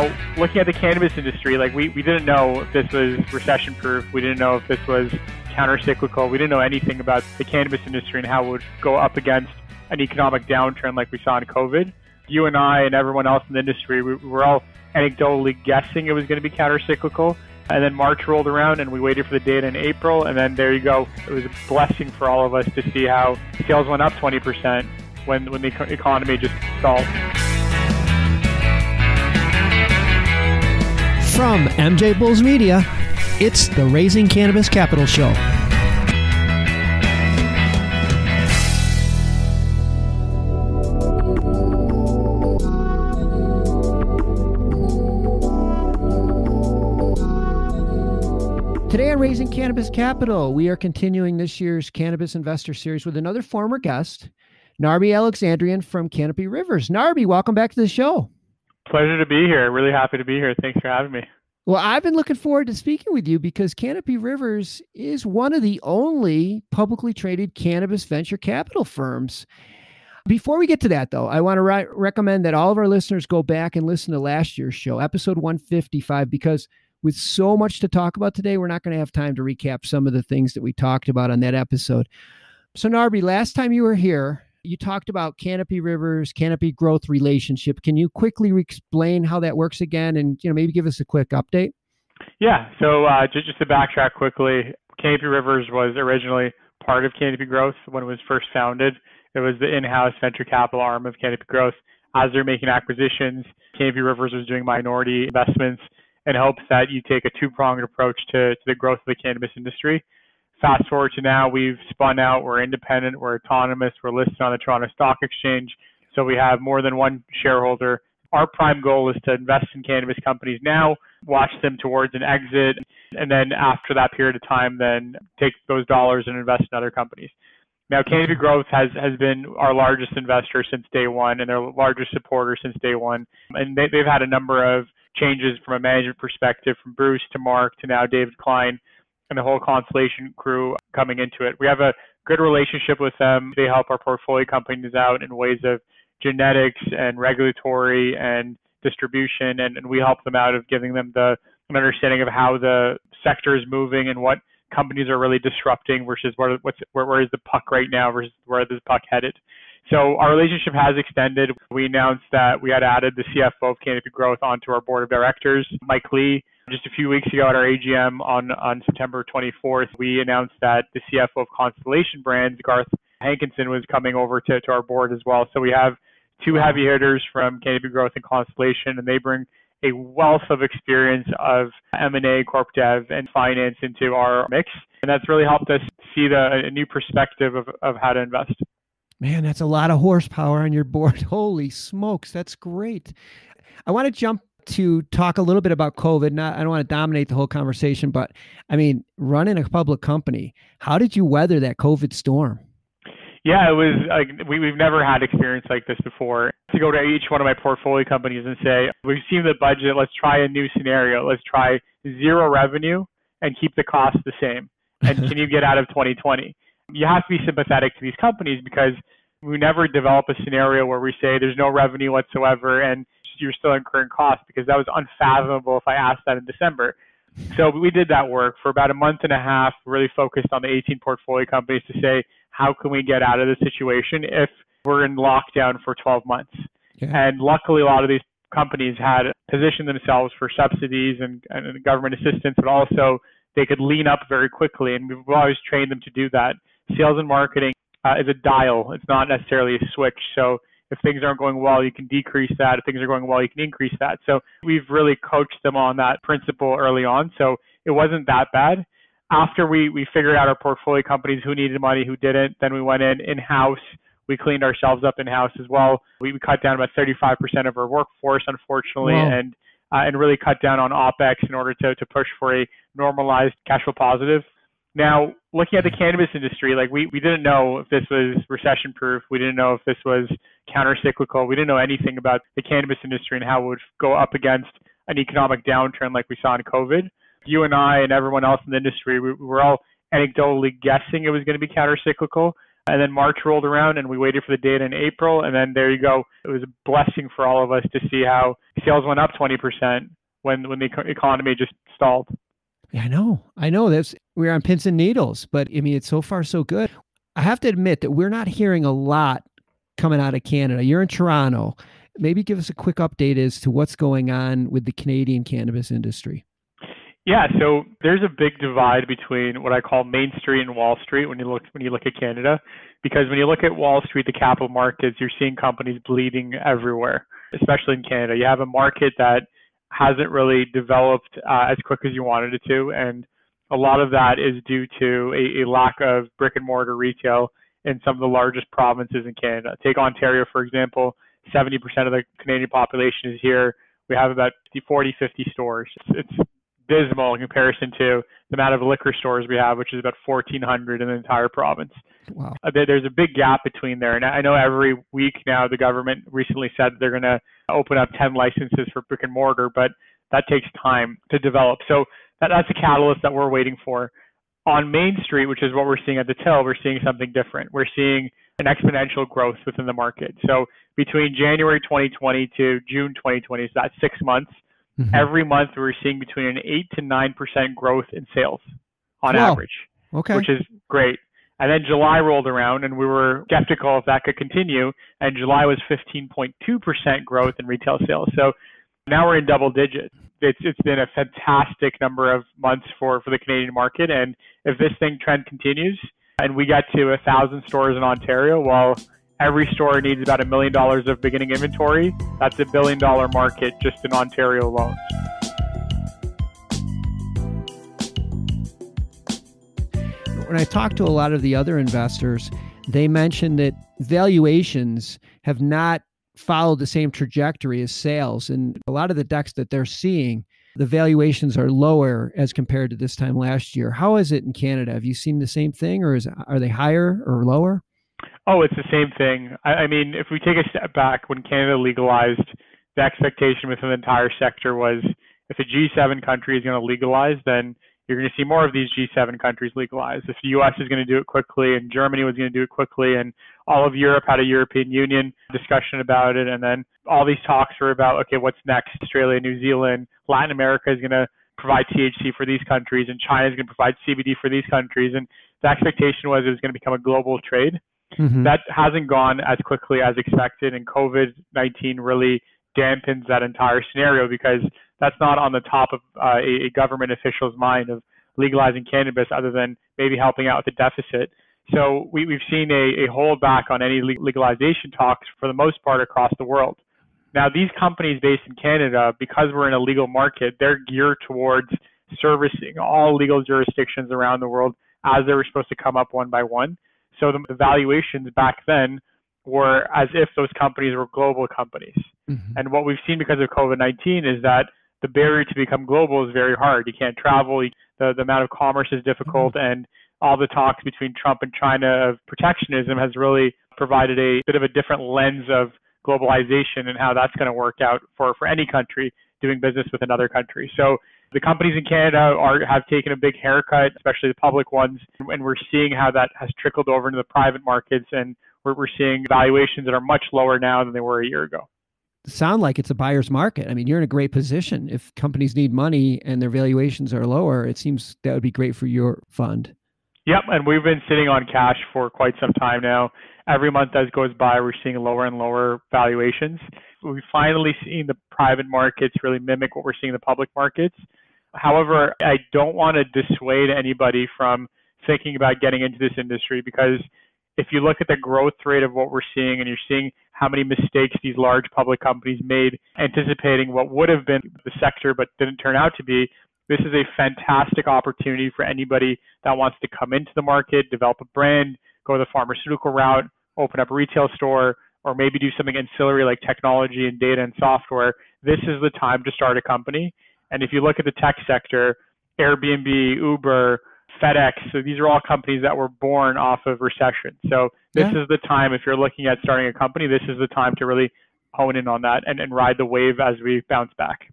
Now, looking at the cannabis industry, like we, we didn't know if this was recession proof. We didn't know if this was counter cyclical. We didn't know anything about the cannabis industry and how it would go up against an economic downturn like we saw in COVID. You and I and everyone else in the industry, we, we were all anecdotally guessing it was going to be counter cyclical. And then March rolled around and we waited for the data in April. And then there you go. It was a blessing for all of us to see how sales went up 20% when, when the economy just stalled. From MJ Bulls Media, it's the Raising Cannabis Capital Show. Today on Raising Cannabis Capital, we are continuing this year's Cannabis Investor Series with another former guest, Narbe Alexandrian from Canopy Rivers. Narbe, welcome back to the show. Pleasure to be here. Really happy to be here. Thanks for having me. Well, I've been looking forward to speaking with you because Canopy Rivers is one of the only publicly traded cannabis venture capital firms. Before we get to that, though, I want to re- recommend that all of our listeners go back and listen to last year's show, episode 155, because with so much to talk about today, we're not going to have time to recap some of the things that we talked about on that episode. So, Narbe, last time you were here, you talked about Canopy Rivers, Canopy Growth relationship. Can you quickly explain how that works again, and you know maybe give us a quick update? Yeah. So uh, just just to backtrack quickly, Canopy Rivers was originally part of Canopy Growth when it was first founded. It was the in-house venture capital arm of Canopy Growth. As they're making acquisitions, Canopy Rivers was doing minority investments in hopes that you take a two-pronged approach to, to the growth of the cannabis industry. Fast forward to now, we've spun out, we're independent, we're autonomous, we're listed on the Toronto Stock Exchange. So we have more than one shareholder. Our prime goal is to invest in cannabis companies now, watch them towards an exit, and then after that period of time, then take those dollars and invest in other companies. Now, Canopy Growth has, has been our largest investor since day one and their largest supporter since day one. And they, they've had a number of changes from a management perspective, from Bruce to Mark to now David Klein and the whole Constellation crew coming into it. We have a good relationship with them. They help our portfolio companies out in ways of genetics and regulatory and distribution, and, and we help them out of giving them the an understanding of how the sector is moving and what companies are really disrupting versus where what's where, where is the puck right now versus where is the puck headed. So our relationship has extended. We announced that we had added the CFO of Canopy Growth onto our board of directors, Mike Lee. Just a few weeks ago at our AGM on, on September 24th, we announced that the CFO of Constellation Brands, Garth Hankinson, was coming over to, to our board as well. So we have two heavy hitters from Canopy Growth and Constellation, and they bring a wealth of experience of M&A, corp dev, and finance into our mix. And that's really helped us see the, a new perspective of, of how to invest. Man, that's a lot of horsepower on your board. Holy smokes, that's great. I want to jump to talk a little bit about COVID. Not, I don't want to dominate the whole conversation, but I mean, running a public company, how did you weather that COVID storm? Yeah, it was like we, we've never had experience like this before. To go to each one of my portfolio companies and say, we've seen the budget, let's try a new scenario. Let's try zero revenue and keep the cost the same. And can you get out of 2020? You have to be sympathetic to these companies because we never develop a scenario where we say there's no revenue whatsoever and you're still incurring costs because that was unfathomable if I asked that in December. So we did that work for about a month and a half, really focused on the 18 portfolio companies to say, how can we get out of the situation if we're in lockdown for 12 months? Yeah. And luckily, a lot of these companies had positioned themselves for subsidies and, and government assistance, but also they could lean up very quickly. And we've always trained them to do that. Sales and marketing uh, is a dial, it's not necessarily a switch. So if things aren't going well, you can decrease that. If things are going well, you can increase that. So we've really coached them on that principle early on. So it wasn't that bad. After we, we figured out our portfolio companies, who needed money, who didn't, then we went in in house. We cleaned ourselves up in house as well. We, we cut down about 35% of our workforce, unfortunately, wow. and uh, and really cut down on OPEX in order to, to push for a normalized cash flow positive. Now, looking at the cannabis industry, like we, we didn't know if this was recession proof. We didn't know if this was counter cyclical. We didn't know anything about the cannabis industry and how it would go up against an economic downturn like we saw in COVID. You and I and everyone else in the industry, we, we were all anecdotally guessing it was going to be counter cyclical. And then March rolled around and we waited for the data in April. And then there you go. It was a blessing for all of us to see how sales went up 20% when, when the economy just stalled. Yeah, I know. I know that's we're on pins and needles, but I mean, it's so far so good. I have to admit that we're not hearing a lot coming out of Canada. You're in Toronto. Maybe give us a quick update as to what's going on with the Canadian cannabis industry. Yeah, so there's a big divide between what I call Main Street and Wall Street when you look when you look at Canada, because when you look at Wall Street, the capital markets, you're seeing companies bleeding everywhere, especially in Canada. You have a market that hasn't really developed uh, as quick as you wanted it to, and a lot of that is due to a, a lack of brick and mortar retail in some of the largest provinces in Canada. Take Ontario, for example. 70% of the Canadian population is here. We have about 40, 50 stores. It's, it's dismal in comparison to the amount of liquor stores we have, which is about 1,400 in the entire province. Wow. Uh, there's a big gap between there. And I know every week now the government recently said they're going to open up 10 licenses for brick and mortar, but that takes time to develop. So that, that's a catalyst that we're waiting for. On Main Street, which is what we're seeing at the till, we're seeing something different. We're seeing an exponential growth within the market. So between January 2020 to June 2020, so that's six months, mm-hmm. every month we're seeing between an 8 to 9% growth in sales on wow. average, okay. which is great. And then July rolled around and we were skeptical if that could continue. And July was 15.2% growth in retail sales. So now we're in double digits. It's, it's been a fantastic number of months for, for the Canadian market. And if this thing trend continues and we get to a thousand stores in Ontario, well, every store needs about a million dollars of beginning inventory. That's a billion dollar market just in Ontario alone. When I talked to a lot of the other investors, they mentioned that valuations have not followed the same trajectory as sales. And a lot of the decks that they're seeing, the valuations are lower as compared to this time last year. How is it in Canada? Have you seen the same thing or is are they higher or lower? Oh, it's the same thing. I, I mean, if we take a step back, when Canada legalized, the expectation within the entire sector was if a G7 country is going to legalize, then you're going to see more of these G7 countries legalize. If the US is going to do it quickly and Germany was going to do it quickly and all of Europe had a European Union discussion about it and then all these talks were about okay, what's next? Australia, New Zealand, Latin America is going to provide THC for these countries and China is going to provide CBD for these countries and the expectation was it was going to become a global trade. Mm-hmm. That hasn't gone as quickly as expected, and COVID 19 really dampens that entire scenario because that's not on the top of uh, a, a, government official's mind of legalizing cannabis other than maybe helping out with the deficit. So we, have seen a, a holdback on any legalization talks for the most part across the world. Now, these companies based in Canada, because we're in a legal market, they're geared towards servicing all legal jurisdictions around the world as they were supposed to come up one by one. So the, valuations back then were as if those companies were global companies. Mm-hmm. And what we've seen because of COVID 19 is that the barrier to become global is very hard. You can't travel, the, the amount of commerce is difficult, mm-hmm. and all the talks between Trump and China of protectionism has really provided a bit of a different lens of globalization and how that's going to work out for, for any country doing business with another country. So the companies in Canada are have taken a big haircut, especially the public ones, and we're seeing how that has trickled over into the private markets, and we're, we're seeing valuations that are much lower now than they were a year ago. Sound like it's a buyer's market. I mean, you're in a great position. If companies need money and their valuations are lower, it seems that would be great for your fund. Yep, and we've been sitting on cash for quite some time now. Every month as goes by, we're seeing lower and lower valuations. We've finally seen the private markets really mimic what we're seeing in the public markets. However, I don't want to dissuade anybody from thinking about getting into this industry because if you look at the growth rate of what we're seeing and you're seeing how many mistakes these large public companies made anticipating what would have been the sector but didn't turn out to be, this is a fantastic opportunity for anybody that wants to come into the market, develop a brand, go the pharmaceutical route, open up a retail store, or maybe do something ancillary like technology and data and software. This is the time to start a company. And if you look at the tech sector, Airbnb, Uber, FedEx, so these are all companies that were born off of recession. So this yeah. is the time, if you're looking at starting a company, this is the time to really hone in on that and, and ride the wave as we bounce back.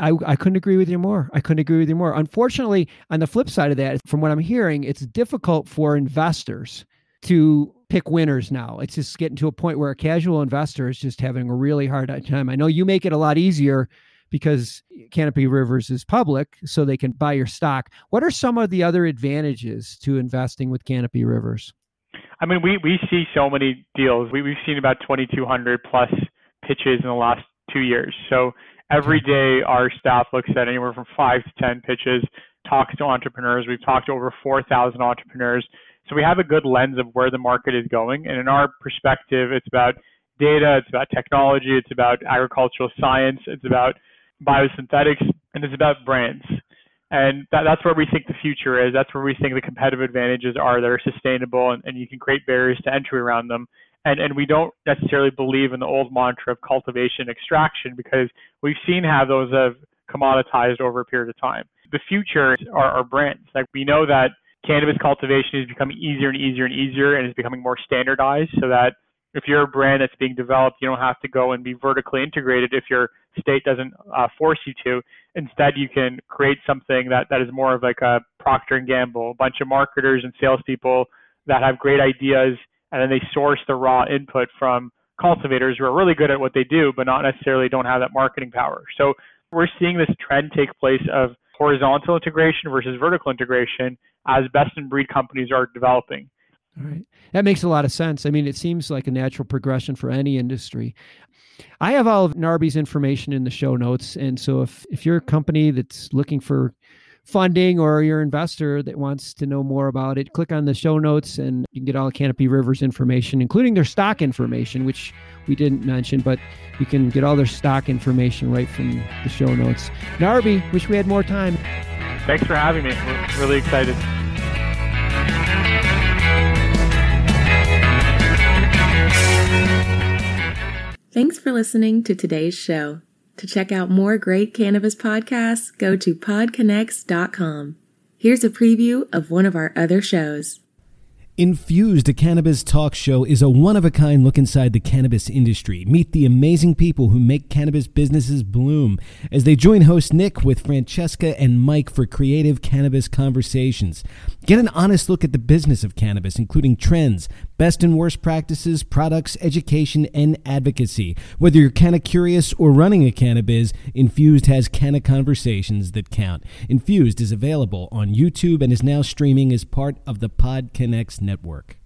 I, I couldn't agree with you more. I couldn't agree with you more. Unfortunately, on the flip side of that, from what I'm hearing, it's difficult for investors to pick winners now. It's just getting to a point where a casual investor is just having a really hard time. I know you make it a lot easier because Canopy Rivers is public, so they can buy your stock. What are some of the other advantages to investing with Canopy Rivers? I mean, we, we see so many deals. We, we've seen about 2,200 plus pitches in the last two years. So every day, our staff looks at anywhere from five to 10 pitches, talks to entrepreneurs. We've talked to over 4,000 entrepreneurs. So we have a good lens of where the market is going. And in our perspective, it's about data, it's about technology, it's about agricultural science, it's about biosynthetics, and it's about brands. And that, that's where we think the future is. That's where we think the competitive advantages are that are sustainable and, and you can create barriers to entry around them. And, and we don't necessarily believe in the old mantra of cultivation extraction because we've seen how those have commoditized over a period of time. The future are, are brands. Like we know that cannabis cultivation is becoming easier and easier and easier and is becoming more standardized so that if you're a brand that's being developed, you don't have to go and be vertically integrated if your state doesn't uh, force you to. Instead, you can create something that, that is more of like a Procter and Gamble, a bunch of marketers and salespeople that have great ideas, and then they source the raw input from cultivators who are really good at what they do, but not necessarily don't have that marketing power. So we're seeing this trend take place of horizontal integration versus vertical integration as best in breed companies are developing. All right. That makes a lot of sense. I mean, it seems like a natural progression for any industry. I have all of Narbe's information in the show notes. And so if, if you're a company that's looking for funding or you're investor that wants to know more about it, click on the show notes and you can get all Canopy Rivers information, including their stock information, which we didn't mention, but you can get all their stock information right from the show notes. Narbe, wish we had more time. Thanks for having me. We're really excited. Thanks for listening to today's show. To check out more great cannabis podcasts, go to podconnects.com. Here's a preview of one of our other shows. Infused, a cannabis talk show, is a one of a kind look inside the cannabis industry. Meet the amazing people who make cannabis businesses bloom as they join host Nick with Francesca and Mike for creative cannabis conversations. Get an honest look at the business of cannabis, including trends, best and worst practices, products, education, and advocacy. Whether you're canna curious or running a cannabis, Infused has canna conversations that count. Infused is available on YouTube and is now streaming as part of the Pod Connects network.